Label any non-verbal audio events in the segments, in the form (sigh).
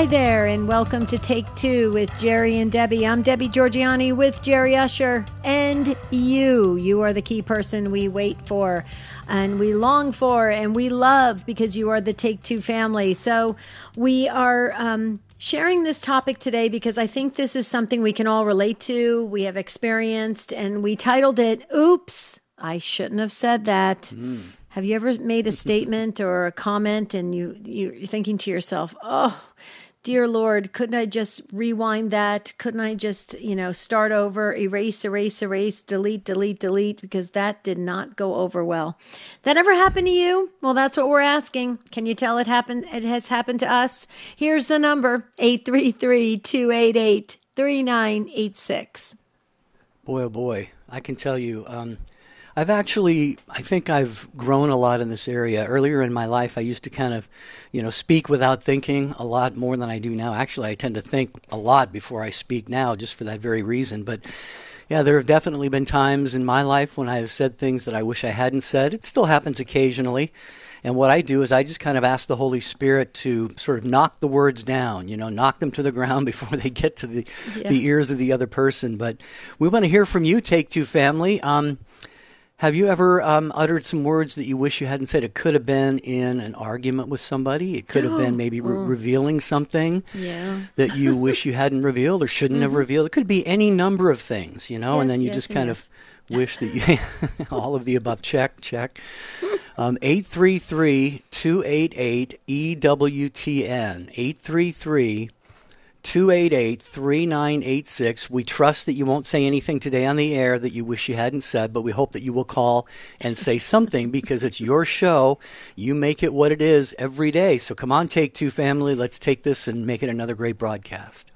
Hi there, and welcome to Take Two with Jerry and Debbie. I'm Debbie Georgianni with Jerry Usher, and you. You are the key person we wait for, and we long for, and we love because you are the Take Two family. So we are. Um, sharing this topic today because I think this is something we can all relate to, we have experienced, and we titled it Oops, I Shouldn't Have Said That. Mm. Have you ever made a statement or a comment and you you're thinking to yourself, "Oh, dear Lord, couldn't I just rewind that? Couldn't I just, you know, start over, erase, erase, erase, delete, delete, delete because that did not go over well." That ever happened to you? Well, that's what we're asking. Can you tell it happened it has happened to us? Here's the number: 833-288-3986. Boy, oh boy, I can tell you um, I've actually, I think I've grown a lot in this area. Earlier in my life, I used to kind of, you know, speak without thinking a lot more than I do now. Actually, I tend to think a lot before I speak now, just for that very reason. But yeah, there have definitely been times in my life when I have said things that I wish I hadn't said. It still happens occasionally. And what I do is I just kind of ask the Holy Spirit to sort of knock the words down, you know, knock them to the (laughs) ground before they get to the, yeah. the ears of the other person. But we want to hear from you, Take Two family. Um, have you ever um, uttered some words that you wish you hadn't said? It could have been in an argument with somebody. It could have been (gasps) maybe re- oh. revealing something yeah. that you wish you hadn't revealed or shouldn't mm-hmm. have revealed. It could be any number of things, you know, yes, and then you yes, just kind yes. of (laughs) wish that you (laughs) all of the above check check (laughs) um, 833 288 EWTN 833 288 3986. We trust that you won't say anything today on the air that you wish you hadn't said, but we hope that you will call and say something (laughs) because it's your show. You make it what it is every day. So come on, Take Two family. Let's take this and make it another great broadcast.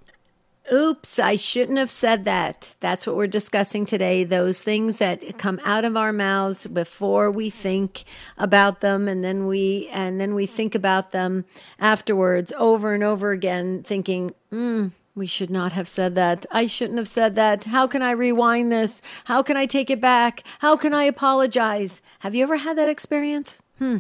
Oops, I shouldn't have said that. That's what we're discussing today. Those things that come out of our mouths before we think about them and then we and then we think about them afterwards over and over again thinking, "Hmm, we should not have said that. I shouldn't have said that. How can I rewind this? How can I take it back? How can I apologize? Have you ever had that experience? Hmm.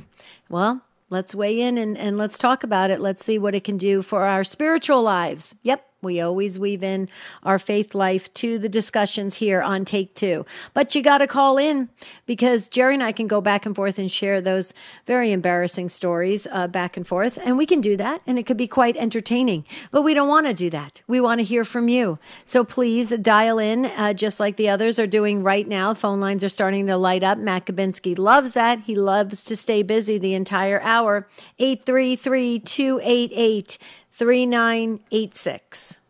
Well, let's weigh in and, and let's talk about it. Let's see what it can do for our spiritual lives. Yep, we always weave in our faith life to the discussions here on Take Two. But you got to call in because Jerry and I can go back and forth and share those very embarrassing stories uh, back and forth. And we can do that. And it could be quite entertaining. But we don't want to do that. We want to hear from you. So please dial in uh, just like the others are doing right now. Phone lines are starting to light up. Matt Kabinski loves that. He loves to stay busy the entire hour. 833 288 3986.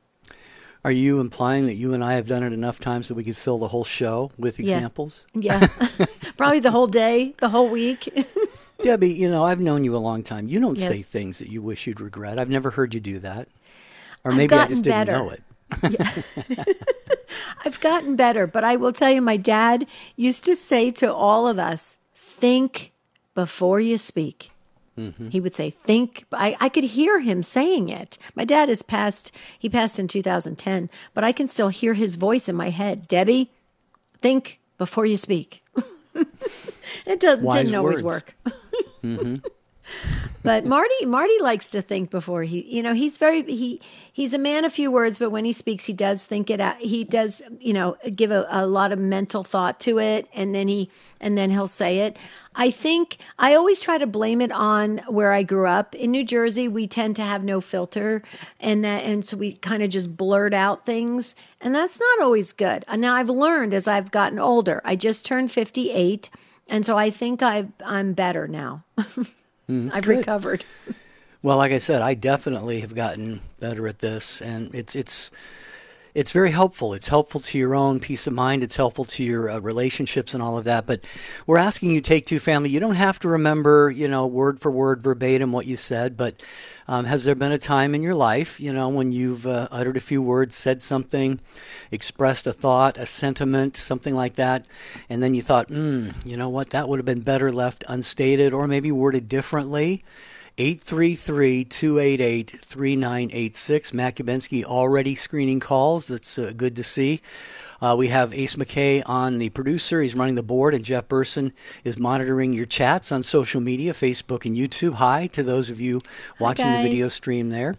Are you implying that you and I have done it enough times that we could fill the whole show with examples? Yeah. yeah. (laughs) (laughs) Probably the whole day, the whole week. (laughs) Debbie, you know, I've known you a long time. You don't yes. say things that you wish you'd regret. I've never heard you do that. Or maybe I just didn't know it. yeah. I've gotten better, but I will tell you, my dad used to say to all of us, think before you speak. Mm-hmm. He would say, think. I, I could hear him saying it. My dad has passed, he passed in 2010, but I can still hear his voice in my head. Debbie, think before you speak. (laughs) it doesn't, didn't always work. (laughs) mm-hmm but Marty Marty likes to think before he you know he's very he he's a man of few words but when he speaks he does think it out he does you know give a, a lot of mental thought to it and then he and then he'll say it. I think I always try to blame it on where I grew up. In New Jersey we tend to have no filter and that and so we kind of just blurt out things and that's not always good. And now I've learned as I've gotten older. I just turned 58 and so I think i I'm better now (laughs) Mm, I've good. recovered. Well, like I said, I definitely have gotten better at this, and it's it's it's very helpful. It's helpful to your own peace of mind. It's helpful to your uh, relationships and all of that. But we're asking you, take two family. You don't have to remember, you know, word for word, verbatim what you said. But um, has there been a time in your life, you know, when you've uh, uttered a few words, said something, expressed a thought, a sentiment, something like that, and then you thought, hmm, you know what, that would have been better left unstated or maybe worded differently? 833 288 3986. Matt Kubensky already screening calls. That's uh, good to see. Uh, we have Ace McKay on the producer. He's running the board, and Jeff Burson is monitoring your chats on social media, Facebook and YouTube. Hi to those of you watching the video stream there.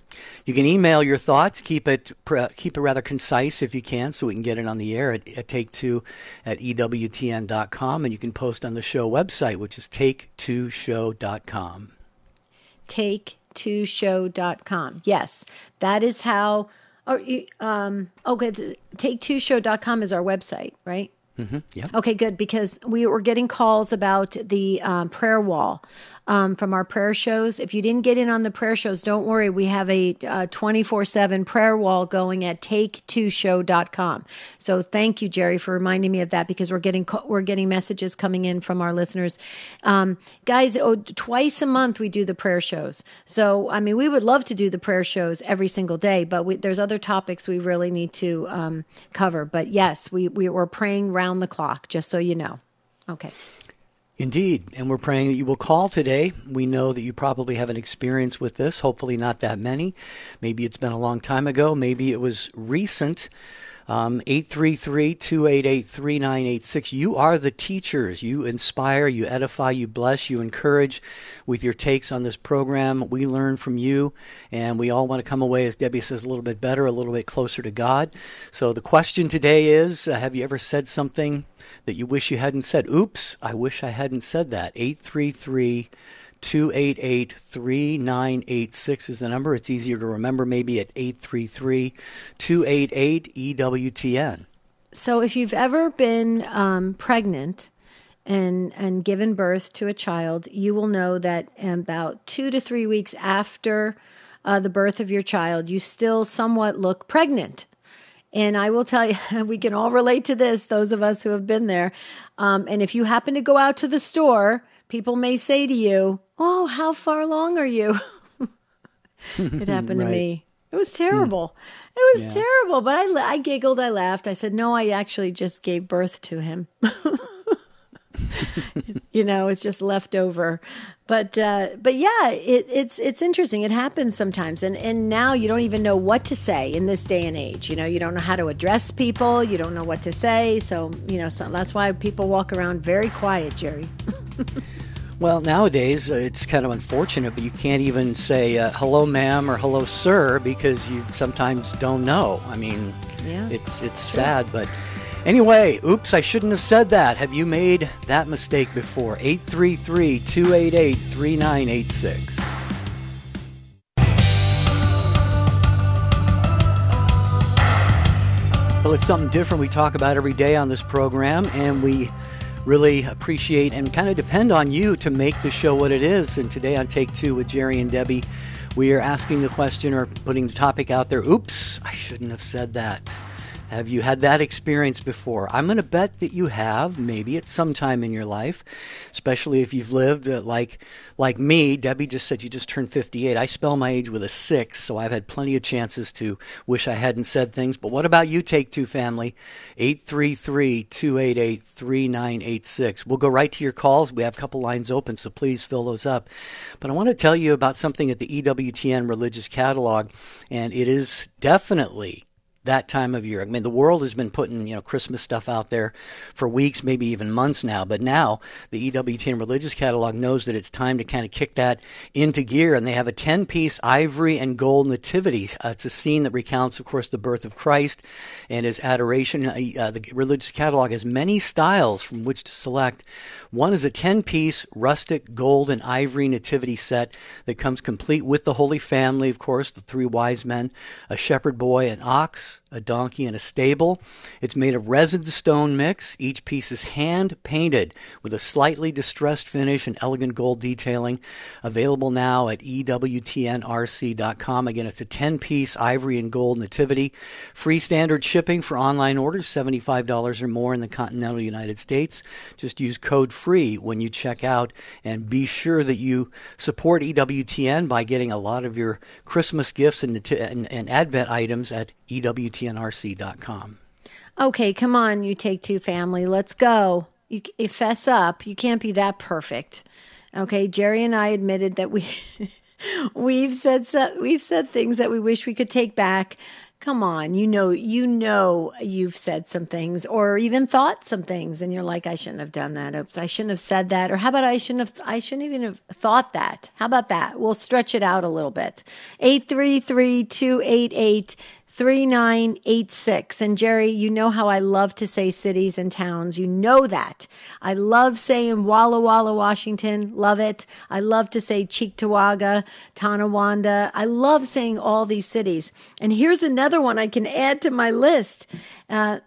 You can email your thoughts. Keep it keep it rather concise if you can, so we can get it on the air at, at Take Two at ewtn.com, and you can post on the show website, which is take2show.com. Take2show.com. Yes, that is how or um, okay, take2show.com is our website, right? Mm-hmm. Yeah. Okay, good. Because we were getting calls about the um, prayer wall um, from our prayer shows. If you didn't get in on the prayer shows, don't worry. We have a 24 uh, 7 prayer wall going at take2show.com. So thank you, Jerry, for reminding me of that because we're getting we're getting messages coming in from our listeners. Um, guys, oh, twice a month we do the prayer shows. So, I mean, we would love to do the prayer shows every single day, but we, there's other topics we really need to um, cover. But yes, we, we, we're praying round the clock, just so you know. Okay. Indeed. And we're praying that you will call today. We know that you probably have an experience with this, hopefully not that many. Maybe it's been a long time ago. Maybe it was recent. Um, 833 288 3986. You are the teachers. You inspire, you edify, you bless, you encourage with your takes on this program. We learn from you, and we all want to come away, as Debbie says, a little bit better, a little bit closer to God. So the question today is uh, Have you ever said something that you wish you hadn't said? Oops, I wish I hadn't said that. 833 288 3986 is the number. It's easier to remember maybe at 833 288 EWTN. So if you've ever been um, pregnant, and and given birth to a child, you will know that about two to three weeks after uh, the birth of your child, you still somewhat look pregnant. And I will tell you, (laughs) we can all relate to this, those of us who have been there. Um, and if you happen to go out to the store people may say to you, Oh, how far along are you? (laughs) it (laughs) happened right. to me. It was terrible. It was yeah. terrible, but I, I giggled, I laughed. I said, No, I actually just gave birth to him. (laughs) you know, it's just left over. But uh, but yeah, it, it's it's interesting. It happens sometimes, and and now you don't even know what to say in this day and age. You know, you don't know how to address people. You don't know what to say. So you know, so that's why people walk around very quiet, Jerry. Well, nowadays uh, it's kind of unfortunate, but you can't even say uh, hello, ma'am, or hello, sir, because you sometimes don't know. I mean, yeah, it's it's sad, but anyway, oops, I shouldn't have said that. Have you made that mistake before? 833 288 3986. Well, it's something different we talk about every day on this program, and we really appreciate and kind of depend on you to make the show what it is. And today on Take Two with Jerry and Debbie, we are asking the question or putting the topic out there. Oops, I shouldn't have said that. Have you had that experience before? I'm going to bet that you have, maybe at some time in your life, especially if you've lived uh, like like me. Debbie just said you just turned 58. I spell my age with a 6, so I've had plenty of chances to wish I hadn't said things. But what about you, Take Two family? 833-288-3986. We'll go right to your calls. We have a couple lines open, so please fill those up. But I want to tell you about something at the EWTN Religious Catalog, and it is definitely that time of year. I mean, the world has been putting you know Christmas stuff out there for weeks, maybe even months now. But now the EWTN Religious Catalog knows that it's time to kind of kick that into gear, and they have a ten-piece ivory and gold nativity. Uh, it's a scene that recounts, of course, the birth of Christ and His adoration. Uh, uh the Religious Catalog has many styles from which to select. One is a ten-piece rustic gold and ivory nativity set that comes complete with the Holy Family, of course, the three wise men, a shepherd boy, an ox a donkey, and a stable. It's made of resin stone mix. Each piece is hand painted with a slightly distressed finish and elegant gold detailing. Available now at EWTNRC.com. Again, it's a 10 piece ivory and gold nativity. Free standard shipping for online orders, $75 or more in the continental United States. Just use code FREE when you check out and be sure that you support EWTN by getting a lot of your Christmas gifts and, and, and Advent items at EWTNRC.com. Okay, come on, you take two family. Let's go. You fess up. You can't be that perfect. Okay, Jerry and I admitted that we (laughs) we've said we've said things that we wish we could take back Come on, you know, you know, you've said some things or even thought some things, and you're like, I shouldn't have done that. Oops, I shouldn't have said that. Or how about I shouldn't have, I shouldn't even have thought that. How about that? We'll stretch it out a little bit. 833 288 3986. And Jerry, you know how I love to say cities and towns. You know that. I love saying Walla Walla, Washington. Love it. I love to say Cheektowaga, Tonawanda. I love saying all these cities. And here's another one I can add to my list. Uh,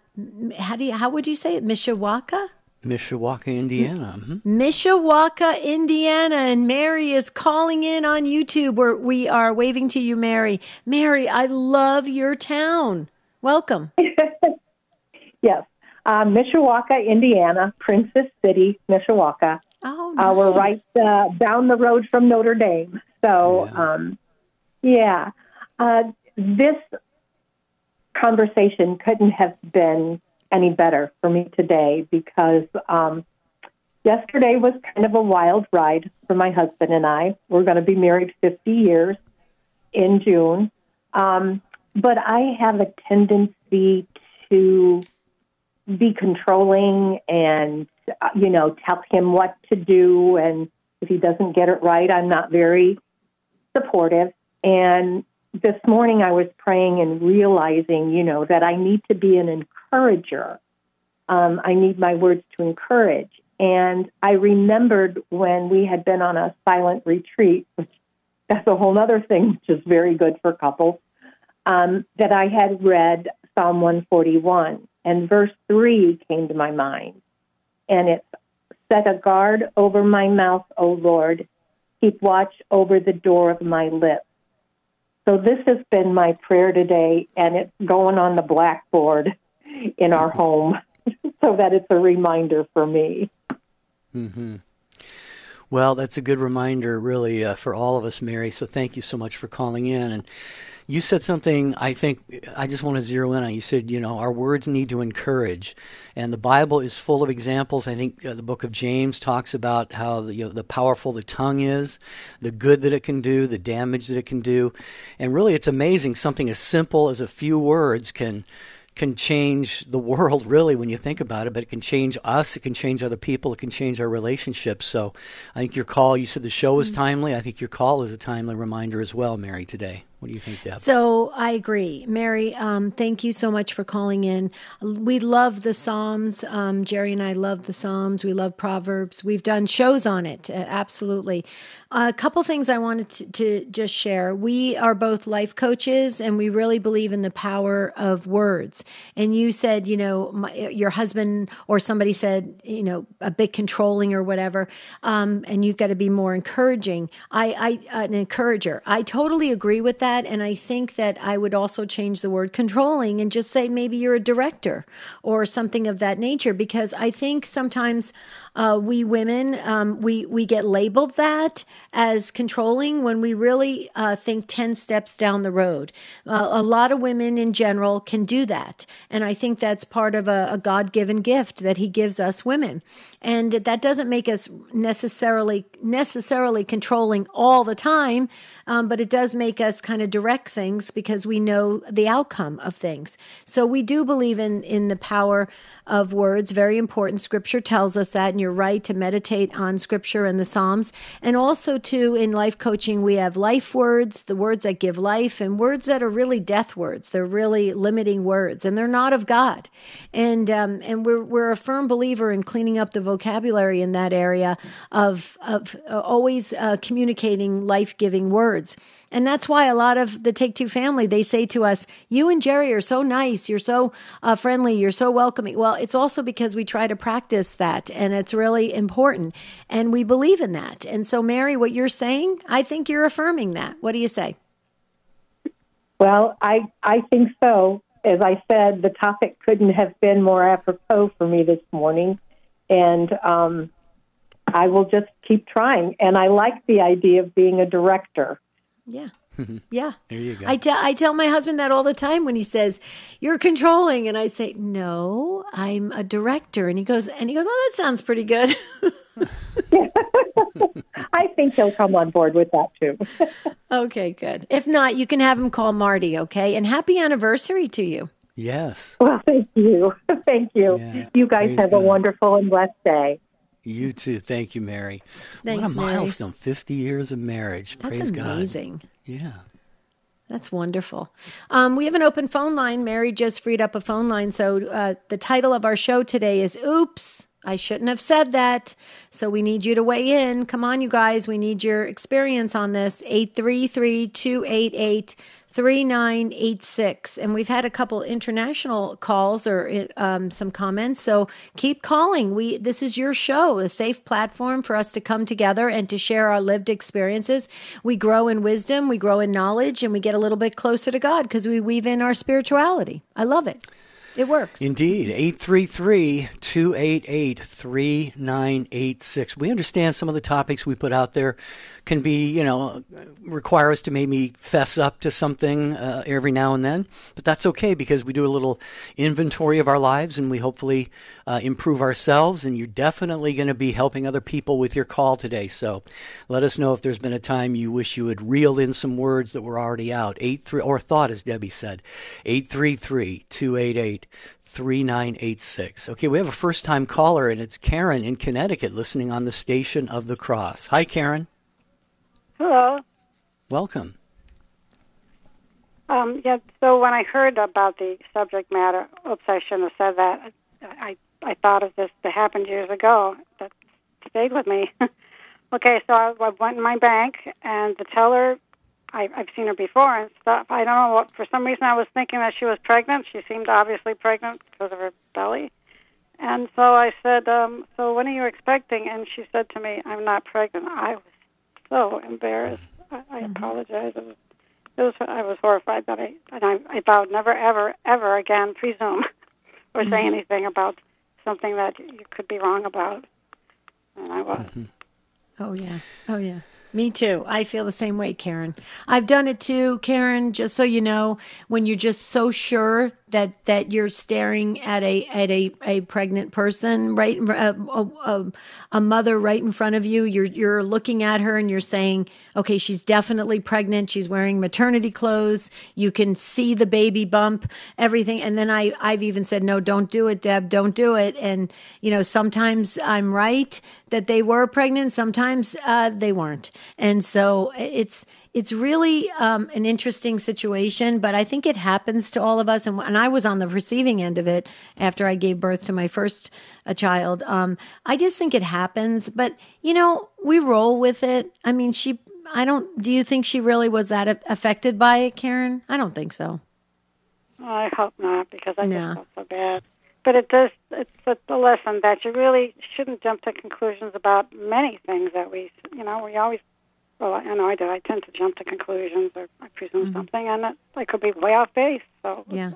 how do you, how would you say it? Mishawaka? Mishawaka, Indiana. Mm-hmm. Mishawaka, Indiana. And Mary is calling in on YouTube where we are waving to you, Mary. Mary, I love your town. Welcome. (laughs) yes. Uh, Mishawaka, Indiana, Princess City, Mishawaka. Oh, nice. uh, we're right uh, down the road from Notre Dame. So, Yeah. um, yeah, uh, this conversation couldn't have been any better for me today because um, yesterday was kind of a wild ride for my husband and I. We're going to be married 50 years in June. Um, but I have a tendency to be controlling and, uh, you know, tell him what to do. And if he doesn't get it right, I'm not very supportive. And this morning I was praying and realizing, you know, that I need to be an encourager. Um, I need my words to encourage. And I remembered when we had been on a silent retreat, which that's a whole other thing, which is very good for couples, um, that I had read Psalm 141. And verse 3 came to my mind. And it's Set a guard over my mouth, O Lord. Keep watch over the door of my lips. So this has been my prayer today, and it's going on the blackboard in our home (laughs) so that it's a reminder for me. Mm-hmm. Well, that's a good reminder, really, uh, for all of us, Mary. So thank you so much for calling in. And you said something I think I just want to zero in on. You said, you know, our words need to encourage. And the Bible is full of examples. I think uh, the book of James talks about how the, you know, the powerful the tongue is, the good that it can do, the damage that it can do. And really, it's amazing something as simple as a few words can can change the world (laughs) really when you think about it but it can change us it can change other people it can change our relationships so i think your call you said the show was timely i think your call is a timely reminder as well mary today what do you think deb So I agree. Mary, um, thank you so much for calling in. We love the Psalms. Um, Jerry and I love the Psalms. We love Proverbs. We've done shows on it, uh, absolutely. a couple things I wanted to, to just share. We are both life coaches and we really believe in the power of words. And you said, you know, my, your husband or somebody said, you know, a bit controlling or whatever, um, and you've got to be more encouraging. I, I, an encourager. I totally agree with that. And I think that I would also change the word controlling and just say maybe you're a director or something of that nature, because I think sometimes uh, we women, um, we, we get labeled that as controlling when we really uh, think 10 steps down the road. Uh, a lot of women in general can do that. And I think that's part of a, a God given gift that He gives us women. And that doesn't make us necessarily necessarily controlling all the time, um, but it does make us kind of direct things because we know the outcome of things. So we do believe in in the power of words. Very important. Scripture tells us that, and you're right to meditate on Scripture and the Psalms, and also too in life coaching we have life words, the words that give life, and words that are really death words. They're really limiting words, and they're not of God. And um, and we're we're a firm believer in cleaning up the vocabulary in that area of of uh, always uh, communicating life giving words. And that's why a lot of the Take Two family, they say to us, You and Jerry are so nice. You're so uh, friendly. You're so welcoming. Well, it's also because we try to practice that, and it's really important. And we believe in that. And so, Mary, what you're saying, I think you're affirming that. What do you say? Well, I, I think so. As I said, the topic couldn't have been more apropos for me this morning. And um, I will just keep trying. And I like the idea of being a director. Yeah. (laughs) Yeah. there you go I tell I tell my husband that all the time when he says you're controlling, and I say no, I'm a director, and he goes and he goes, oh, that sounds pretty good. (laughs) I think he'll come on board with that too. (laughs) okay, good. If not, you can have him call Marty, okay? And happy anniversary to you. Yes. Well, thank you. thank you. Yeah, you guys have God. a wonderful and blessed day. You too. Thank you, Mary. Thanks, what a Mary. milestone. 50 years of marriage. That's Praise amazing. God. Yeah. That's wonderful. Um, we have an open phone line. Mary just freed up a phone line. So uh, the title of our show today is Oops, I shouldn't have said that. So we need you to weigh in. Come on, you guys. We need your experience on this. 833 288 3986. And we've had a couple international calls or um, some comments. So keep calling. We This is your show, a safe platform for us to come together and to share our lived experiences. We grow in wisdom, we grow in knowledge, and we get a little bit closer to God because we weave in our spirituality. I love it. It works. Indeed. 833 288 3986. We understand some of the topics we put out there can be, you know, require us to maybe fess up to something uh, every now and then. But that's okay because we do a little inventory of our lives and we hopefully uh, improve ourselves. And you're definitely going to be helping other people with your call today. So let us know if there's been a time you wish you had reeled in some words that were already out. Eight three or thought, as Debbie said. 833 288 3986. Okay, we have a first time caller, and it's Karen in Connecticut listening on the station of the cross. Hi, Karen. Hello. Welcome. Um, yeah, so when I heard about the subject matter, oops, I shouldn't have said that. I, I thought of this that happened years ago that stayed with me. (laughs) okay, so I, I went in my bank, and the teller, I, I've seen her before and stuff. I don't know what, for some reason I was thinking that she was pregnant. She seemed obviously pregnant because of her belly. And so I said, um, so when are you expecting? And she said to me, I'm not pregnant. I was so embarrassed. I, I mm-hmm. apologize. It was, it was, I was horrified that I, and I, I vowed never, ever, ever again presume (laughs) or say mm-hmm. anything about something that you could be wrong about. And I was. Mm-hmm. Oh yeah. Oh yeah. Me too. I feel the same way, Karen. I've done it too, Karen. Just so you know, when you're just so sure that that you're staring at a at a, a pregnant person, right, a, a, a mother right in front of you, you're you're looking at her and you're saying, okay, she's definitely pregnant. She's wearing maternity clothes. You can see the baby bump, everything. And then I I've even said, no, don't do it, Deb, don't do it. And you know, sometimes I'm right that they were pregnant. Sometimes uh, they weren't. And so it's it's really um, an interesting situation, but I think it happens to all of us. And, and, I was on the receiving end of it after I gave birth to my first a child. Um, I just think it happens, but you know, we roll with it. I mean, she. I don't. Do you think she really was that affected by it, Karen? I don't think so. I hope not, because I no. felt so bad but it does it's a lesson that you really shouldn't jump to conclusions about many things that we you know we always well I know I do I tend to jump to conclusions or I presume mm-hmm. something and it, I could be way off base so yeah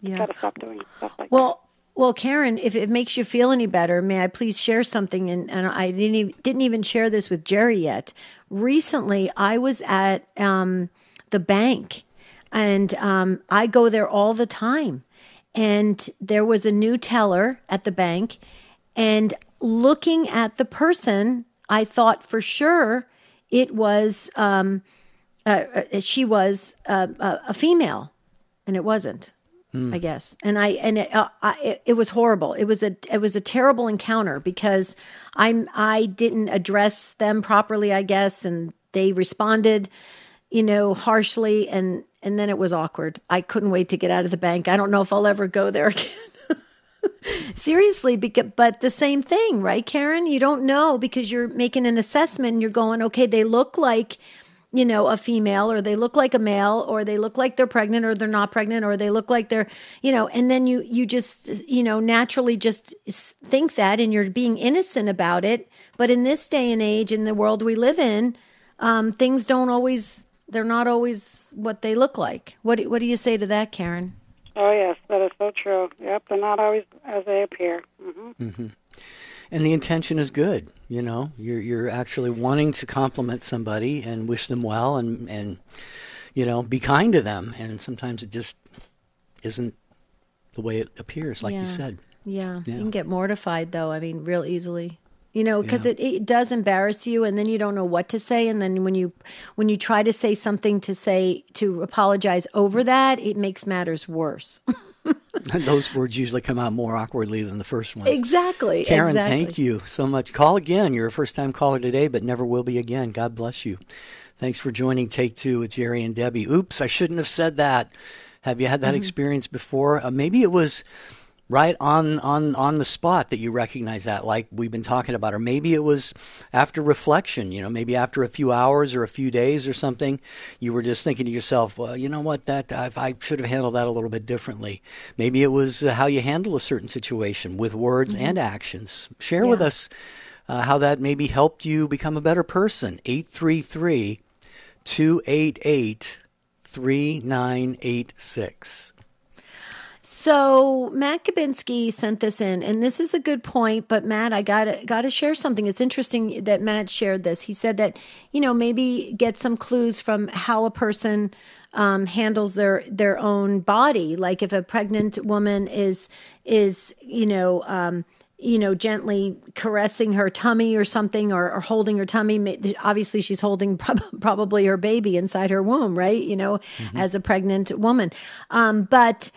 yeah got to stop doing stuff like well, that. Well, Karen, if it makes you feel any better, may I please share something? And, and I didn't even, didn't even share this with Jerry yet. Recently, I was at um, the bank, and um, I go there all the time and there was a new teller at the bank and looking at the person i thought for sure it was um, uh, uh she was uh, a female and it wasn't mm. i guess and i and it, uh, I, it, it was horrible it was a it was a terrible encounter because i'm i didn't address them properly i guess and they responded you know harshly and and then it was awkward. I couldn't wait to get out of the bank. I don't know if I'll ever go there (laughs) again. Seriously, but the same thing, right, Karen? You don't know because you're making an assessment and you're going, okay, they look like, you know, a female or they look like a male or they look like they're pregnant or they're not pregnant or they look like they're, you know, and then you you just, you know, naturally just think that and you're being innocent about it. But in this day and age in the world we live in, um, things don't always they're not always what they look like. What what do you say to that, Karen? Oh yes, that is so true. Yep, they're not always as they appear. Mm-hmm. Mm-hmm. And the intention is good. You know, you're you're actually wanting to compliment somebody and wish them well, and and you know, be kind to them. And sometimes it just isn't the way it appears, like yeah. you said. Yeah. yeah, you can get mortified though. I mean, real easily. You know because Yeah. it, it does embarrass you and then you don't know what to say and then when you when you try to say something to say to apologize over that it makes matters worse (laughs) (laughs) Those words usually come out more awkwardly than the first ones. exactly Karen, exactly. thank you so much. Call again. You're a first time caller today, but never will be again. God bless you. Thanks for joining Take Two with Jerry and Debbie. Oops, I shouldn't have said that. Have you had that experience before? Uh, maybe it was right on, on, on the spot that you recognize that, like we've been talking about, or maybe it was after reflection, you know, maybe after a few hours or a few days or something, you were just thinking to yourself, well, you know what, that I, I should have handled that a little bit differently. Maybe it was uh, how you handle a certain situation with words and actions. Share with us uh, how that maybe helped you become a better person. 833 288 3986. So Matt Kabinski sent this in, and this is a good point. But Matt, I got got to share something. It's interesting that Matt shared this. He said that you know maybe get some clues from how a person um, handles their their own body. Like if a pregnant woman is is you know. Um, you know, gently caressing her tummy or something, or, or holding her tummy. Obviously, she's holding (laughs) probably her baby inside her womb, right? You know, as a pregnant woman. Um, but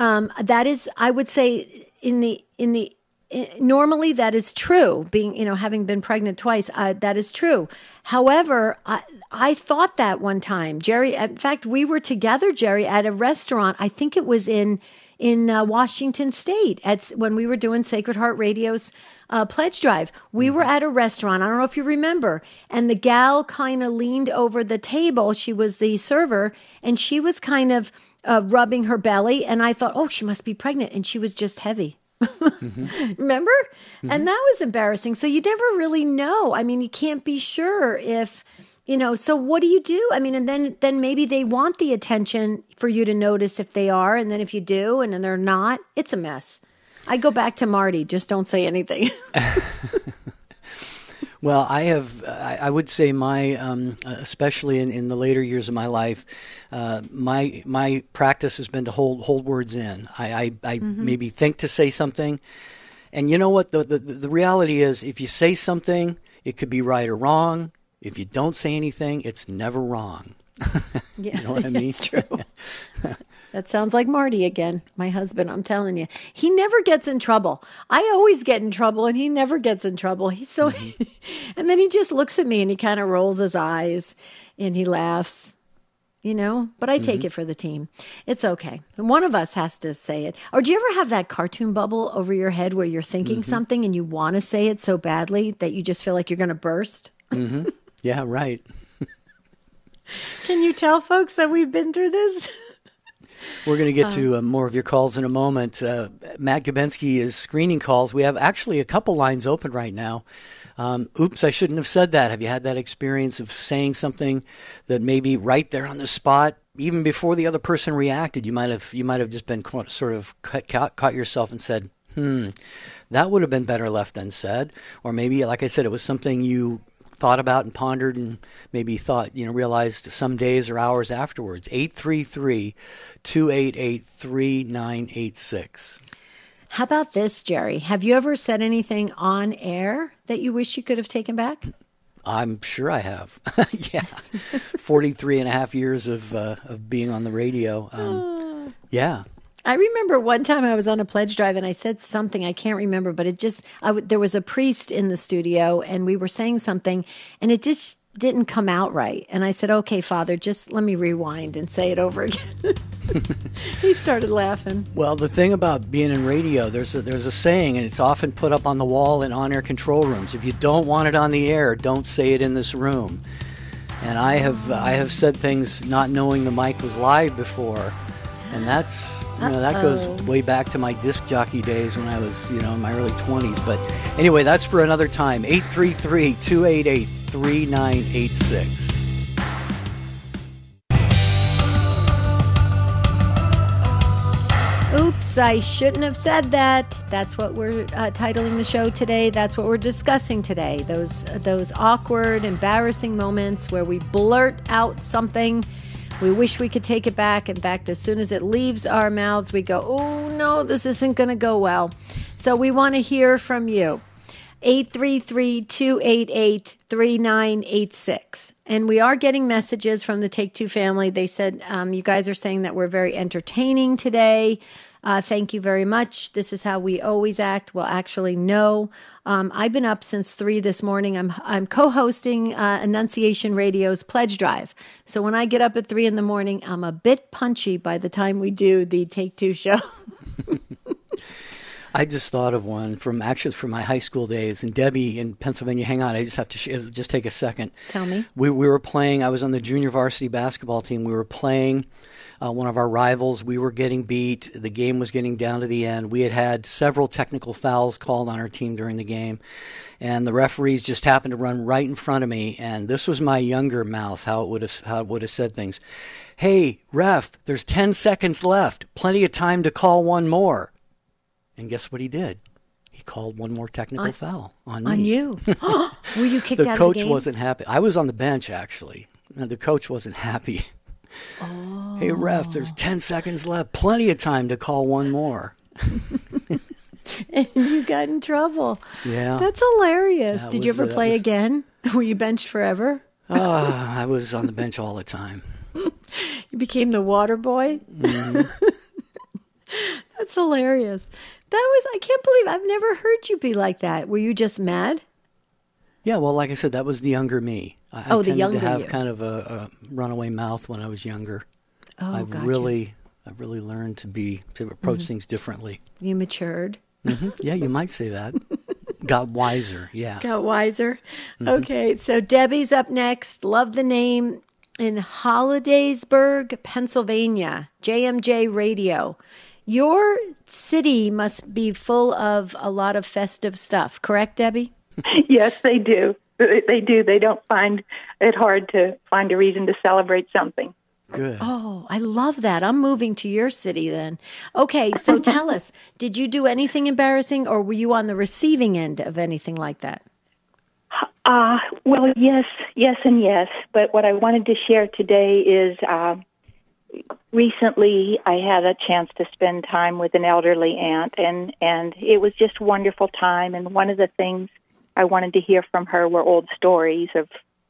um, that is, I would say, in the in the i- normally that is true. Being you know having been pregnant twice, uh, that is true. However, I I thought that one time, Jerry. In fact, we were together, Jerry, at a restaurant. I think it was in in uh, Washington State at when we were doing Sacred Heart Radio's uh, pledge drive. We were at a restaurant. I don't know if you remember, and the gal kind of leaned over the table. She was the server, and she was kind of uh, rubbing her belly, and I thought, oh, she must be pregnant, and she was just heavy. (laughs) Remember? And that was embarrassing. So you never really know. I mean, you can't be sure if you know so what do you do i mean and then then maybe they want the attention for you to notice if they are and then if you do and then they're not it's a mess i go back to marty just don't say anything (laughs) (laughs) Well, I have, I, I would say my, um, especially in, in the later years of my life, uh, my my practice has been to hold hold words in. I, I, I maybe think to say something, and you know what? The, the the reality is, if you say something, it could be right or wrong. If you don't say anything, it's never wrong. (laughs) yeah You know what I (laughs) mean? it's true (laughs) that sounds like marty again my husband i'm telling you. He never gets in trouble. I always get in trouble and he never gets in trouble. He's so mm-hmm. (laughs) and then he just looks at me and he kind of rolls his eyes and he laughs you know? But i take mm-hmm. it for the team. It's okay. And one of us has to say it. Or do you ever have that cartoon bubble over your head where you're thinking mm-hmm. something and you want to say it so badly that you just feel like you're going to burst Yeah, right. (laughs) can you tell folks that we've been through this (laughs) We're going to get to uh, more of your calls in a moment. Uh, Matt Gabensky is screening calls. We have actually a couple lines open right now. Um, oops, I shouldn't have said that. Have you had that experience of saying something that maybe right there on the spot, even before the other person reacted, you might have you might have just been caught, sort of caught, caught, caught yourself and said, "Hmm, that would have been better left unsaid," or maybe, like I said, it was something you thought about and pondered and maybe thought, you know, realized some days or hours afterwards. 833 288 3986. How about this, Jerry? Have you ever said anything on air that you wish you could have taken back? I'm sure I have. (laughs) yeah. 43 and a half years of, uh, of being on the radio. Um, (laughs) yeah. I remember one time I was on a pledge drive and I said something I can't remember, but it just I w- there was a priest in the studio and we were saying something and it just didn't come out right. And I said, "Okay, Father, just let me rewind and say it over (laughs) again." he started laughing. Well, the thing about being in radio, there's a, there's a saying, and it's often put up on the wall in on-air control rooms. If you don't want it on the air, don't say it in this room. And I have I have said things not knowing the mic was live before, and that's you know that goes way back to my disc jockey days when I was you know in my early 20s. But anyway, that's for another time. 833-288-3986. Oops, I shouldn't have said that. That's what we're uh, titling the show today. That's what we're discussing today. Those those awkward, embarrassing moments where we blurt out something. We wish we could take it back. In fact, as soon as it leaves our mouths, we go, "Oh no, this isn't going to go well." So we want to hear from you. 833 288 3986. And we are getting messages from the Take Two family. They said, um, You guys are saying that we're very entertaining today. Uh, thank you very much. This is how we always act. Well, actually, no. Um, I've been up since three this morning. I'm I'm co-hosting uh, Annunciation Radio's Pledge Drive. So when I get up at three in the morning, I'm a bit punchy by the time we do the Take Two show. (laughs) I just thought of one from actually from my high school days. And Debbie in Pennsylvania, hang on, I just have to sh- just take a second. Tell me. We we were playing. I was on the junior varsity basketball team. We were playing uh, one of our rivals. We were getting beat. The game was getting down to the end. We had had several technical fouls called on our team during the game, and the referees just happened to run right in front of me. And this was my younger mouth, how it would have how it would have said things. Hey, ref, there's 10 seconds left. Plenty of time to call one more. And guess what he did? He called one more technical On- foul on me. On you. (laughs) (gasps) Were you kicked The out coach of the game? wasn't happy. I was on the bench actually. And the coach wasn't happy. Oh. (laughs) Hey ref, there's 10 seconds left. Plenty of time to call one more. (laughs) and you got in trouble. Yeah. That's hilarious. That Did you ever play was- again? Were you benched forever? Ah, I was on the bench all the time. You became the water boy? Mm-hmm. That's hilarious. That was, I can't believe I've never heard you be like that. Were you just mad? Yeah, well, like I said, that was the younger me. I, I Oh, the tended younger to have you. kind of a, a runaway mouth when I was younger. Oh, I've gotcha. really, I've really learned to be to approach Mm-hmm. things differently. You matured, Yeah, you might say that. (laughs) Got wiser. Yeah. got wiser. Mm-hmm. Okay, so Debbie's up next. Love the name in Hollidaysburg, Pennsylvania, JMJ Radio. Your city must be full of a lot of festive stuff, correct, Debbie? (laughs) yes, they do. They they do. They don't find it hard to find a reason to celebrate something. Good. Oh, I love that. I'm moving to your city then. Okay, so (laughs) tell us, did you do anything embarrassing or were you on the receiving end of anything like that? Uh, well, yes, yes, and yes. But what I wanted to share today is uh, recently I had a chance to spend time with an elderly aunt, and, and it was just wonderful time. And one of the things I wanted to hear from her were old stories of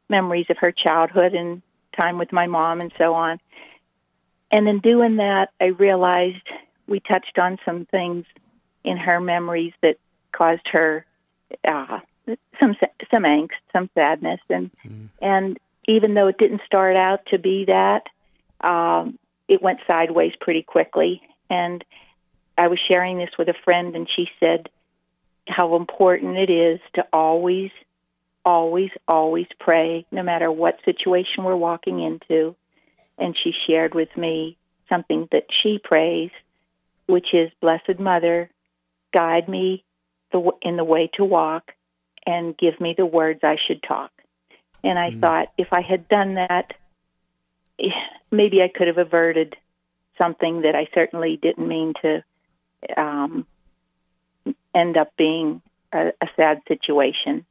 memories of her childhood and time with my mom and so on. And in doing that, I realized we touched on some things in her memories that caused her uh, some some angst, some sadness, and and even though it didn't start out to be that, um, it went sideways pretty quickly. And I was sharing this with a friend, and she said how important it is to always, always, always pray, no matter what situation we're walking into. And she shared with me something that she prays, which is, "Blessed Mother, guide me the, in the way to walk." and give me the words I should talk. And I thought if I had done that, (sighs) maybe I could have averted something that I certainly didn't mean to um, end up being a, a sad situation.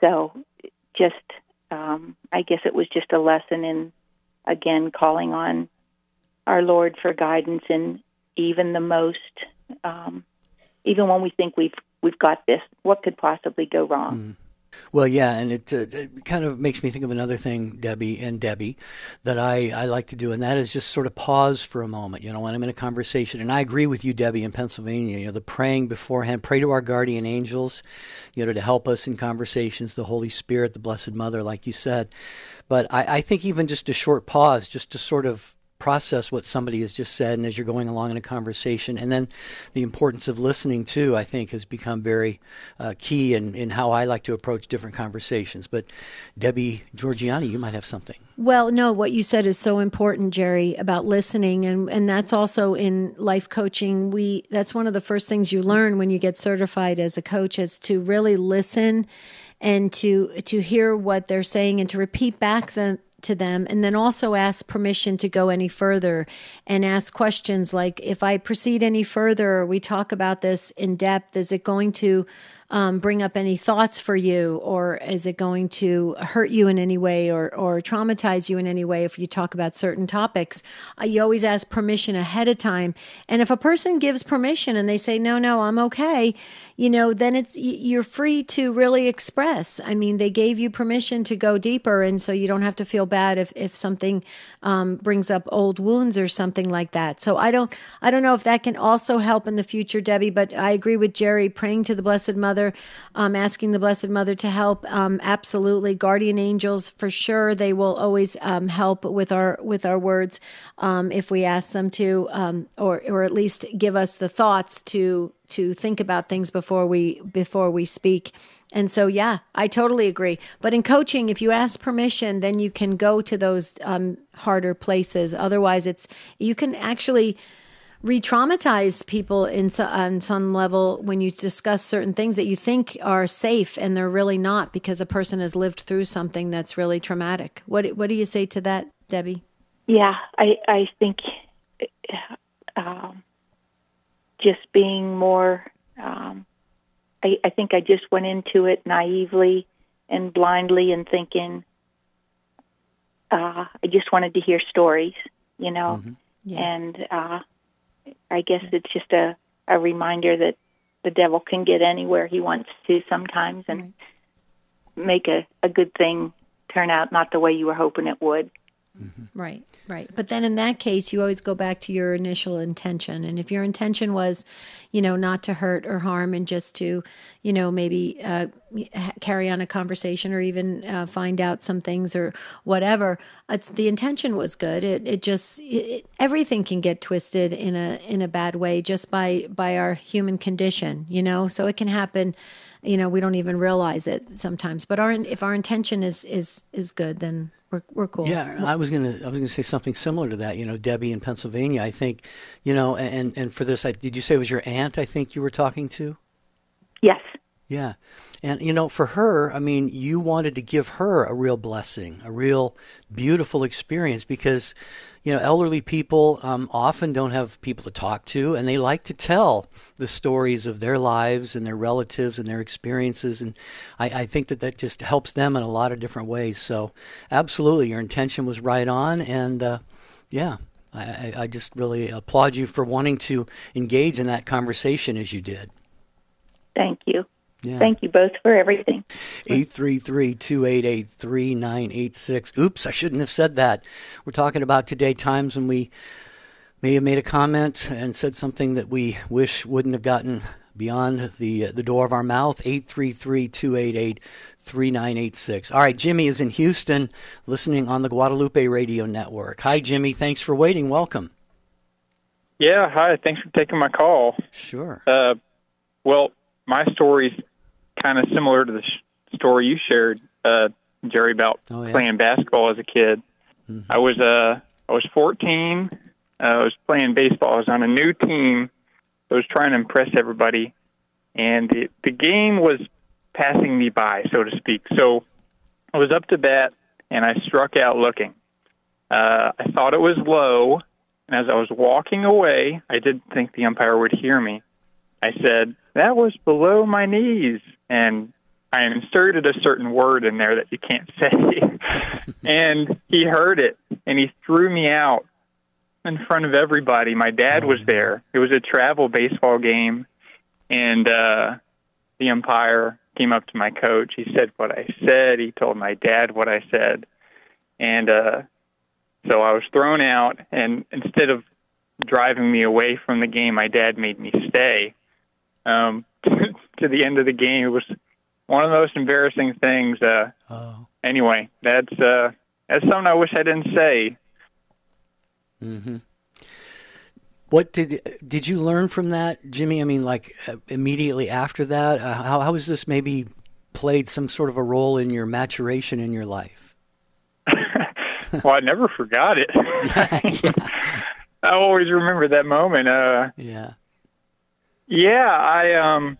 So just, um, I guess it was just a lesson in, again, calling on our Lord for guidance in even the most, um, even when we think we've we've got this. What could possibly go wrong? Well, yeah, and it, uh, it kind of makes me think of another thing, Debbie and Debbie, that I, I like to do, and that is just sort of pause for a moment. You know, when I'm in a conversation, and I agree with you, Debbie, in Pennsylvania. You know, the praying beforehand, pray to our guardian angels, you know, to help us in conversations, the Holy Spirit, the Blessed Mother, like you said. But I, I think even just a short pause, just to sort of process what somebody has just said and as you're going along in a conversation and then the importance of listening too i think has become very uh, key in, in how i like to approach different conversations but debbie georgianni you might have something Well, no, what you said is so important, Jerry, about listening and and that's also in life coaching. We that's one of the first things you learn when you get certified as a coach is to really listen and to to hear what they're saying and to repeat back the to them and then also ask permission to go any further and ask questions like if i proceed any further we talk about this in depth is it going to um, bring up any thoughts for you, or is it going to hurt you in any way or, or traumatize you in any way if you talk about certain topics? Uh, you always ask permission ahead of time. And if a person gives permission and they say, no, no, I'm okay, you know, then it's, you're free to really express. I mean, they gave you permission to go deeper. And so you don't have to feel bad if, if something um, brings up old wounds or something like that. So I don't, I don't know if that can also help in the future, Debbie, but I agree with Jerry praying to the Blessed Mother Mother, um, asking the Blessed Mother to help. Um, absolutely, guardian angels for sure. They will always um, help with our with our words um, if we ask them to, um, or or at least give us the thoughts to to think about things before we before we speak. And so, yeah, I totally agree. But in coaching, if you ask permission, then you can go to those um, harder places. Otherwise, it's you can actually re-traumatize people in on some level when you discuss certain things that you think are safe and they're really not because a person has lived through something that's really traumatic. What what do you say to that, Debbie? Yeah, I I think um, just being more. Um, I, I think I just went into it naively and blindly and thinking uh, I just wanted to hear stories, you know, mm-hmm. yeah. and uh, I guess it's just a, a reminder that the devil can get anywhere he wants to sometimes and make a, a good thing turn out not the way you were hoping it would. Mm-hmm. Right, right. But then in that case, you always go back to your initial intention. And if your intention was, you know, not to hurt or harm and just to, you know, maybe uh, carry on a conversation or even uh, find out some things or whatever, the intention was good. It, it just, it, everything can get twisted in a, in a bad way just by, by our human condition, you know? So it can happen you know we don't even realize it sometimes but our if our intention is is is good then we're, we're cool. Yeah, I was gonna I was gonna say something similar to that. You know, Debbie in Pennsylvania. I think, you know, and and for this, I, did you say it was your aunt? I think you were talking to. Yes. Yeah, and you know, for her, I mean, you wanted to give her a real blessing, a real beautiful experience because you know, elderly people um, often don't have people to talk to, and they like to tell the stories of their lives and their relatives and their experiences. And I, I think that that just helps them in a lot of different ways. So, absolutely, your intention was right on. And uh, yeah, I, I just really applaud you for wanting to engage in that conversation as you did. Thank you. Yeah. Thank you both for everything. 833 288 3986. Oops, I shouldn't have said that. We're talking about today times when we may have made a comment and said something that we wish wouldn't have gotten beyond the the door of our mouth. 833-288-3986 all right jimmy is in houston listening on the guadalupe radio network. Hi jimmy. Thanks for waiting. Welcome. Yeah hi. Thanks for taking my call. Sure. Uh, well my story's kind of similar to the sh- story you shared, uh, Jerry, about oh, yeah. playing basketball as a kid. Mm-hmm. I was uh, I was 14. Uh, I was playing baseball. I was on a new team. I was trying to impress everybody, and the, the game was passing me by, so to speak. So I was up to bat, and I struck out looking. Uh, I thought it was low, and as I was walking away, I didn't think the umpire would hear me. I said, That was below my knees. And I inserted a certain word in there that you can't (laughs) say. and he heard it and he threw me out in front of everybody. My dad was there. It was a travel baseball game. And uh, the umpire came up to my coach. He said what I said. He told my dad what I said. And uh, so I was thrown out. And instead of driving me away from the game, my dad made me stay um, (laughs) to the end of the game. It was one of the most embarrassing things. Uh, oh. Anyway, that's uh, that's something I wish I didn't say. Mm-hmm. What did did you learn from that, Jimmy? I mean, like uh, immediately after that, uh, how how has this maybe played some sort of a role in your maturation in your life? (laughs) well, I never forgot it. yeah. (laughs) (laughs) I always remember that moment. Uh, yeah. Yeah, I um,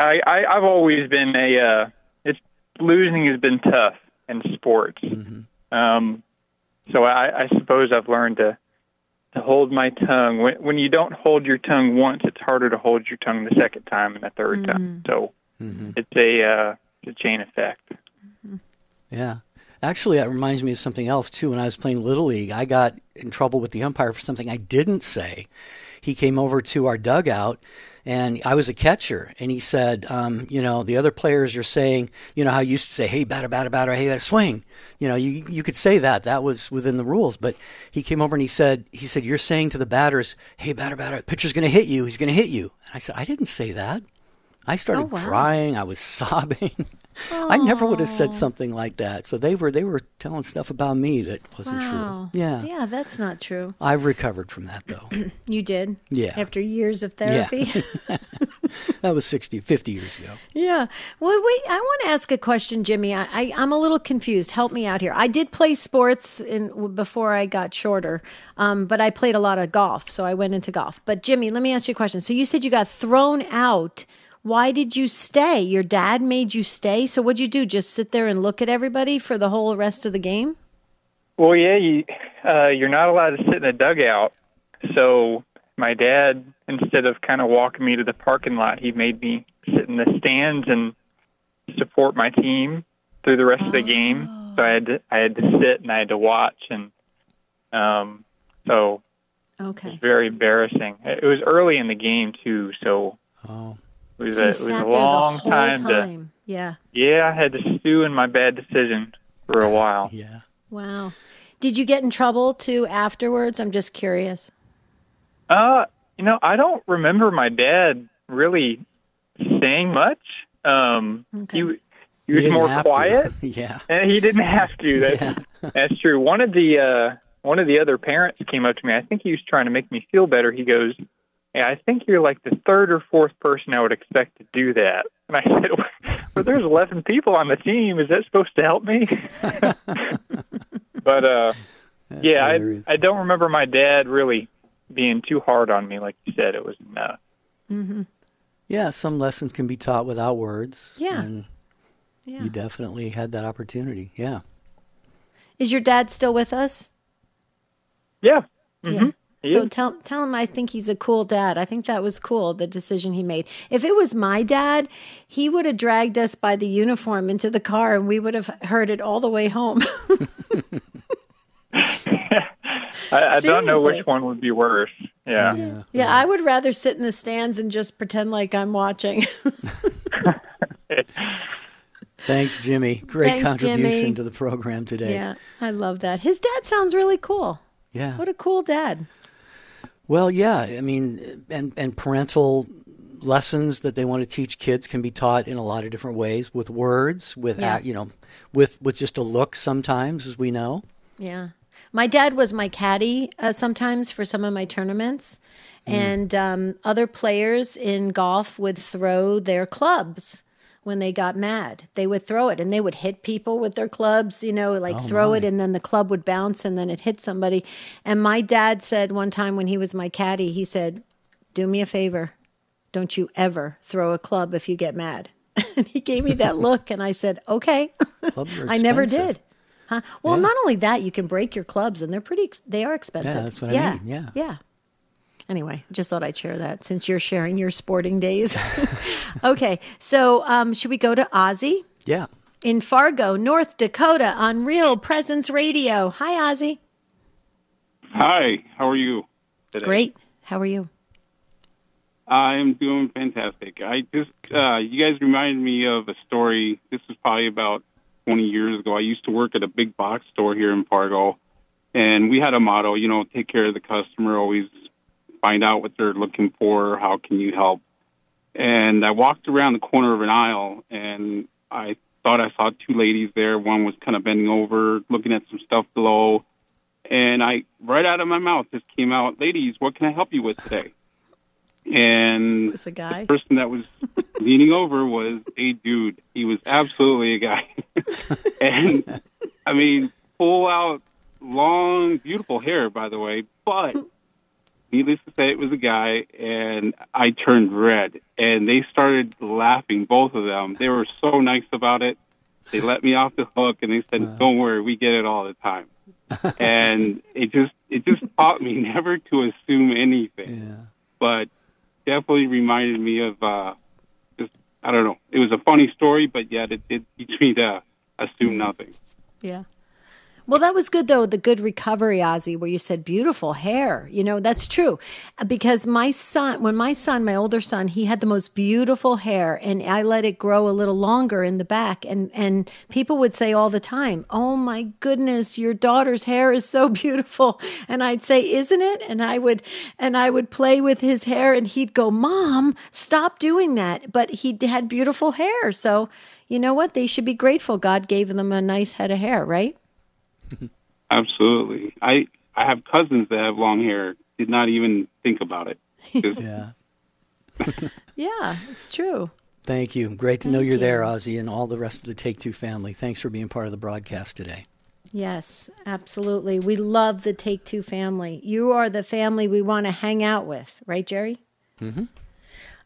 I, I I've always been a uh, it's losing has been tough, in sports. Mm-hmm. Um, so I, I suppose I've learned to to hold my tongue. When when you don't hold your tongue once, it's harder to hold your tongue the second time and the 3rd mm-hmm. time. So mm-hmm. it's a uh, it's a chain effect. Mm-hmm. Yeah. Actually, that reminds me of something else too. When I was playing Little League, I got in trouble with the umpire for something I didn't say. He came over to our dugout and I was a catcher, and he said, um, you know, the other players are saying, you know, how you used to say, hey, batter, batter, batter, hey, that swing. You know, you you could say that. That was within the rules. But he came over and he said, he said, you're saying to the batters, hey, batter, batter, pitcher's going to hit you. He's going to hit you. And I said, I didn't say that. I started oh, wow. crying. I was (laughs) sobbing. I never would have said something like that. So they were they were telling stuff about me that wasn't wow. true. Yeah. Yeah, that's not true. I've recovered from that though. (clears throat) you did? Yeah. After years of therapy? Yeah. (laughs) that was 60 50 years ago. Yeah. Well, wait, I want to ask a question, Jimmy. I, I am a little confused. Help me out here. I did play sports in before I got shorter. Um, but I played a lot of golf, so I went into golf. But Jimmy, let me ask you a question. So you said you got thrown out why did you stay? Your dad made you stay. So what'd you do? Just sit there and look at everybody for the whole rest of the game? Well, yeah, you, uh, you're not allowed to sit in a dugout. So my dad, instead of kind of walking me to the parking lot, he made me sit in the stands and support my team through the rest oh. of the game. Oh. So I had to, I had to sit and I had to watch, and um, so okay, it was very embarrassing. It was early in the game too, so oh. It was, so a, it was a long time, time, to. Yeah. Yeah, I had to stew in my bad decision for a while. (laughs) yeah. Wow. Did you get in trouble too afterwards? I'm just curious. Uh, you know, I don't remember my dad really saying much. Um, okay. he he was more quiet. (laughs) yeah, and he didn't have to. (laughs) That's yeah. that's true. One of the uh, one of the other parents came up to me. I think he was trying to make me feel better. He goes, yeah, I think you're like the third or fourth person I would expect to do that. And I said, well, there's 11 people on the team. Is that supposed to help me? (laughs) but, uh, yeah, I, I don't remember my dad really being too hard on me. Like you said, it was, uh, mm-hmm. yeah, some lessons can be taught without words. Yeah. And yeah. you definitely had that opportunity. Yeah. Is your dad still with us? Yeah. Mm-hmm. Yeah. So tell tell him I think he's a cool dad. I think that was cool the decision he made. If it was my dad, he would have dragged us by the uniform into the car and we would have heard it all the way home. (laughs) (laughs) I, I don't know which one would be worse. Yeah. yeah. yeah. Yeah, I would rather sit in the stands and just pretend like I'm watching. (laughs) Thanks, Jimmy. Great Thanks, contribution Jimmy. to the program today. Yeah, I love that. His dad sounds really cool. Yeah. What a cool dad. Well, yeah, I mean, and and parental lessons that they want to teach kids can be taught in a lot of different ways with words, with yeah. you know, with with just a look sometimes, as we know. Yeah. My dad was my caddy uh, sometimes for some of my tournaments, mm. and um, other players in golf would throw their clubs when they got mad. They would throw it and they would hit people with their clubs, you know, like oh throw my. it and then the club would bounce and then it hit somebody. And my dad said one time when he was my caddy, he said, Do me a favor. Don't you ever throw a club if you get mad. (laughs) and he gave me that (laughs) look and I said, Okay. (laughs) I never did. Huh? Well, yeah. not only that, you can break your clubs and they're pretty, they are expensive. Yeah, that's what yeah. I mean. Yeah. Yeah. Anyway, just thought I'd share that since you're sharing your sporting days. (laughs) (laughs) okay, so um, should we go to Ozzy? Yeah. In Fargo, North Dakota, on Real Presence Radio. Hi, Ozzy. Hi, how are you? Today? Great. How are you? I'm doing fantastic. I just, uh, you guys reminded me of a story. This was probably about 20 years ago. I used to work at a big box store here in Fargo, and we had a motto, you know, take care of the customer, always find out what they're looking for. How can you help? And I walked around the corner of an aisle and I thought I saw two ladies there. One was kind of bending over, looking at some stuff below. And I, right out of my mouth, just came out, ladies, what can I help you with today? And was a guy. the person that was leaning over was a dude. He was absolutely a guy. (laughs) and I mean, full out, long, beautiful hair, by the way, but needless to say, it was a guy, and I turned red. And they started laughing, both of them. They were so nice about it. They let me off the hook, and they said, "Don't worry, we get it all the time." and it just it just taught me (laughs) never to assume anything. Yeah. But definitely reminded me of uh, just I don't know. It was a funny story, but yet it did teach me to assume nothing. Yeah. Well, that was good though, the good recovery, Ozzy, where you said beautiful hair. You know, that's true. Uh, because my son, when my son, my older son, he had the most beautiful hair and I let it grow a little longer in the back. And, and people would say all the time, Oh my goodness, your daughter's hair is so (laughs) beautiful. And I'd say, Isn't it? And I would, and I would play with his hair and he'd go, Mom, stop doing that. But he had beautiful hair. So, you know what? They should be grateful God gave them a nice head of hair, right? (laughs) Absolutely. I I have cousins that have long hair. Did not even think about it. (laughs) yeah. (laughs) yeah, it's true. Thank you. Great to Thank know you're you. there, Ozzy, and all the rest of the Take Two family. Thanks for being part of the broadcast today. Yes, absolutely. We love the Take Two family. You are the family we want to hang out with, right, Jerry? Mm-hmm.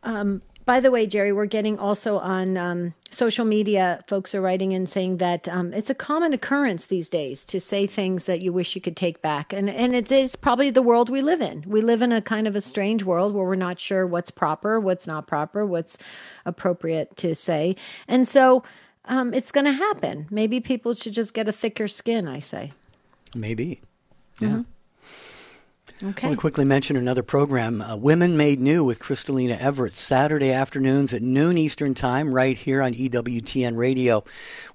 Um, by the way, Jerry, we're getting also on um, social media. Folks are writing in saying that um, it's a common occurrence these days to say things that you wish you could take back, and and it is probably the world we live in. We live in a kind of a strange world where we're not sure what's proper, what's not proper, what's appropriate to say, and so um, it's going to happen. Maybe people should just get a thicker skin. I say. Maybe. Yeah. Mm-hmm. Okay. I want to quickly mention another program, uh, Women Made New with Crystalina Evert, Saturday afternoons at noon Eastern Time, right here on EWTN Radio.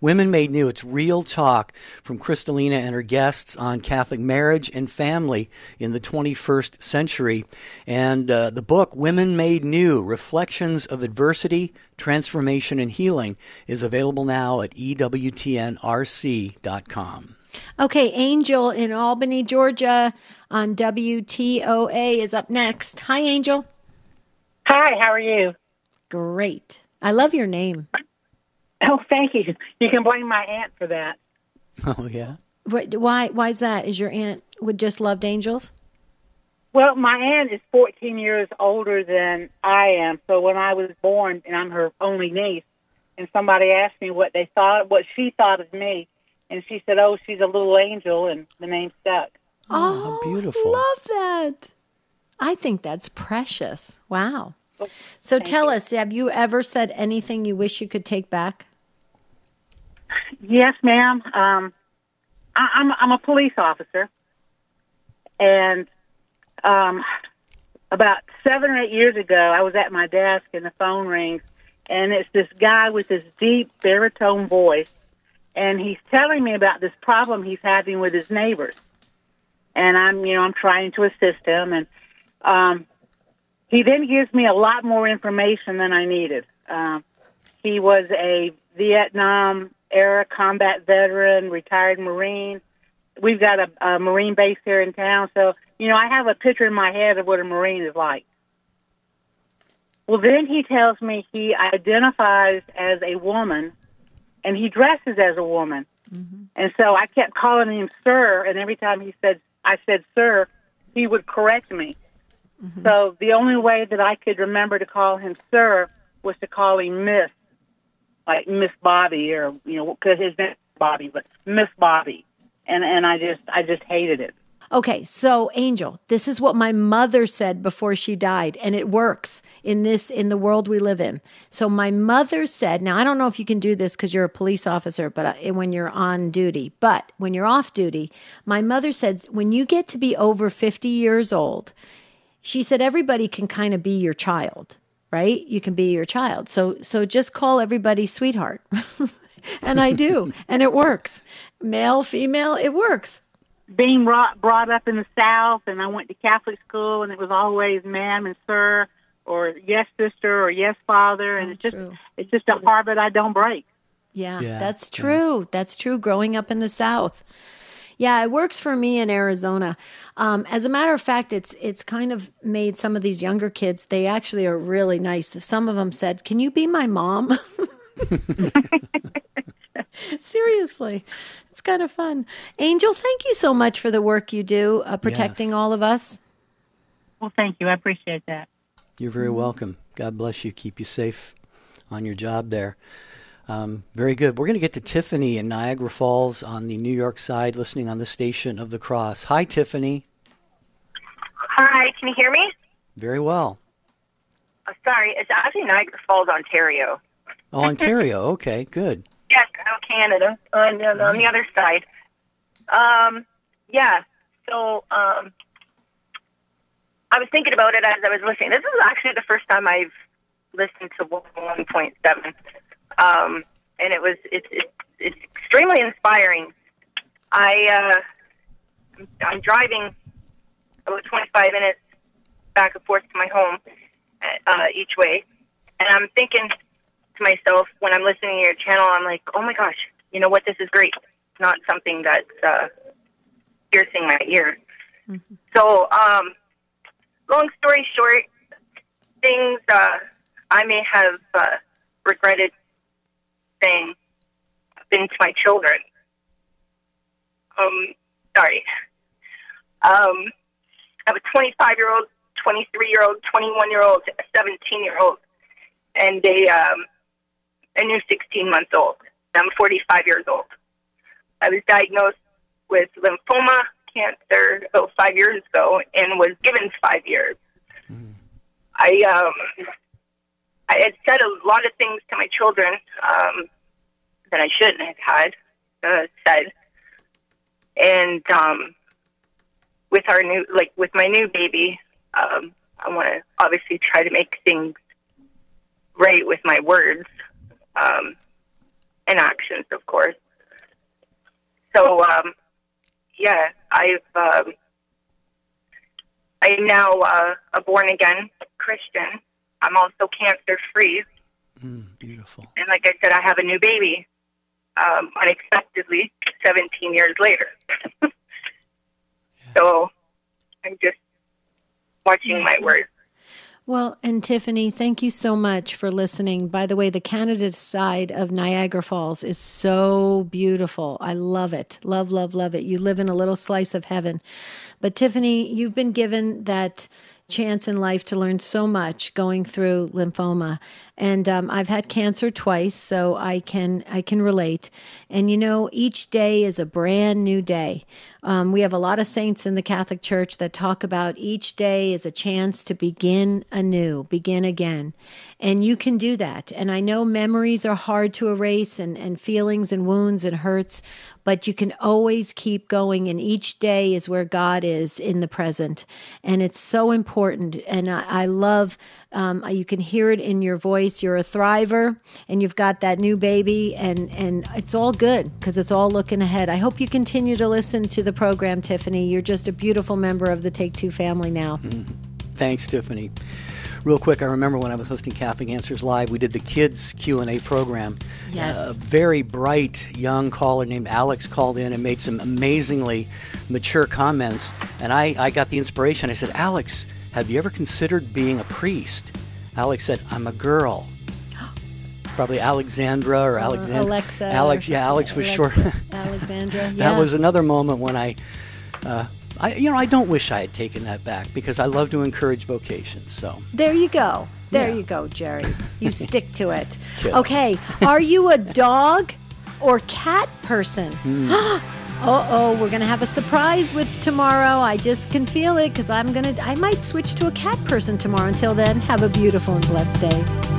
Women Made New, it's real talk from Crystalina and her guests on Catholic marriage and family in the 21st century. And uh, the book, Women Made New Reflections of Adversity, Transformation, and Healing, is available now at EWTNRC.com. Okay, Angel in Albany, Georgia on WTOA is up next. Hi, Angel. Hi, how are you? Great. I love your name. Oh, thank you. You can blame my aunt for that. Oh, yeah. Why? Why is that? Is your aunt would just loved angels? Well, my aunt is 14 years older than I am. So when I was born, and I'm her only niece, and somebody asked me what they thought, what she thought of me, and she said, "Oh, she's a little angel," and the name stuck. Oh, oh beautiful! Love that. I think that's precious. Wow. Oh, so tell you. us, have you ever said anything you wish you could take back? Yes, ma'am. Um, I, am I'm, I'm a police officer, and um, about seven or eight years ago, I was at my desk and the phone rings, and it's this guy with this deep baritone voice and he's telling me about this problem he's having with his neighbors. And I'm, you know, I'm trying to assist him, and um, he then gives me a lot more information than I needed. Um, he was a Vietnam era combat veteran, retired Marine. We've got a, a Marine base here in town, so you know I have a picture in my head of what a Marine is like. Well, then he tells me he identifies as a woman and he dresses as a woman. Mm-hmm. And so I kept calling him sir, and every time he said I said sir, he would correct me. Mm-hmm. So the only way that I could remember to call him sir was to call him Miss, like Miss Bobby, or you know, because his name is Bobby, but Miss Bobby, and and I just I just hated it. Okay, so Angel, this is what my mother said before she died, and it works in this in the world we live in. So my mother said, now I don't know if you can do this because you're a police officer, but uh, when you're on duty, but when you're off duty, my mother said, when you get to be over 50 years old, she said everybody can kind of be your child, right? You can be your child. So so just call everybody sweetheart. (laughs) and I do, and it works. Male, female, it works being brought brought up in the South, and I went to Catholic school, and it was always ma'am and sir, or yes sister, or yes father, and oh, it's just true. it's just a habit I don't break. Yeah, yeah that's true. Yeah. That's true. Growing up in the South. Yeah, it works for me in Arizona. Um, as a matter of fact, it's it's kind of made some of these younger kids. They actually are really nice. Some of them said, "Can you be my mom?" (laughs) (laughs) Seriously, it's kind of fun. Angel, thank you so much for the work you do uh, protecting yes. all of us. Well, thank you. I appreciate that. You're very welcome. God bless you. Keep you safe on your job there. Um, very good. We're going to get to Tiffany in Niagara Falls on the New York side, listening on the station of the Cross. Hi, Tiffany. Hi, can you hear me? Very well. Oh, sorry, it's actually Niagara Falls, Ontario. Oh, Ontario. okay, good. (laughs) Yes, Canada on, on, on the other side. Um, yeah. So um, I was thinking about it as I was listening. This is actually the first time I've listened to 1.7 um, and it was it's, it's it's extremely inspiring. I uh, I'm driving about 25 minutes back and forth to my home uh, each way, and I'm thinking to myself when I'm listening to your channel, I'm like, oh my gosh, you know what? This is great. It's not something that's uh, piercing my ear. Mm-hmm. So, um, long story short, things uh, I may have uh, regretted thing been to my children. Um, sorry. Um, I have a 25 year old, 23 year old, 21 year old, a 17 year old, and a um, a new 16 month old. I'm 45 years old. I was diagnosed with lymphoma cancer about five years ago and was given five years. Mm. I um, I had said a lot of things to my children um, that I shouldn't have had uh, said, and um, with our new, like with my new baby, um, I want to obviously try to make things right with my words um, and actions, of course. So, um, yeah, I've um, I am now uh, a born again Christian I'm also cancer free. Mm, beautiful. And like I said, I have a new baby um, unexpectedly 17 years later. (laughs) yeah. So I'm just watching my words. Well, and Tiffany, thank you so much for listening. By the way, the Canada side of Niagara Falls is so beautiful. I love it. Love, love, love it. You live in a little slice of heaven. But Tiffany, you've been given that chance in life to learn so much going through lymphoma and um, I've had cancer twice, so I can I can relate. And you know, each day is a brand new day. Um, we have a lot of saints in the Catholic Church that talk about each day is a chance to begin anew, begin again. And you can do that. And I know memories are hard to erase and, and feelings and wounds and hurts, but you can always keep going. And each day is where God is in the present. And it's so important. And I, I love um, you can hear it in your voice. You're a thriver, and you've got that new baby, and and it's all good because it's all looking ahead. I hope you continue to listen to the program, Tiffany. You're just a beautiful member of the Take Two family now. Mm-hmm. Thanks, Tiffany. Real quick, I remember when I was hosting Catholic Answers Live, we did the kids Q and A program. Yes. Uh, a very bright young caller named Alex called in and made some amazingly mature comments, and I, I got the inspiration. I said, Alex have you ever considered being a priest? Alex said, I'm a girl. It's probably Alexandra or, or Alexandra. Alexa. Alex, yeah, Alex was short. (laughs) Alexandra. Yeah. that was another moment when I, uh, I, you know, I don't wish I had taken that back because I love to encourage vocations. So there you go. There yeah. you go, Jerry. (laughs) You stick to it. Kid. Okay. Are you a dog or cat person? (gasps) (gasps) Mm. Uh oh, we're gonna have a surprise with tomorrow. I just can feel it because I'm gonna, I might switch to a cat person tomorrow. Until then, have a beautiful and blessed day.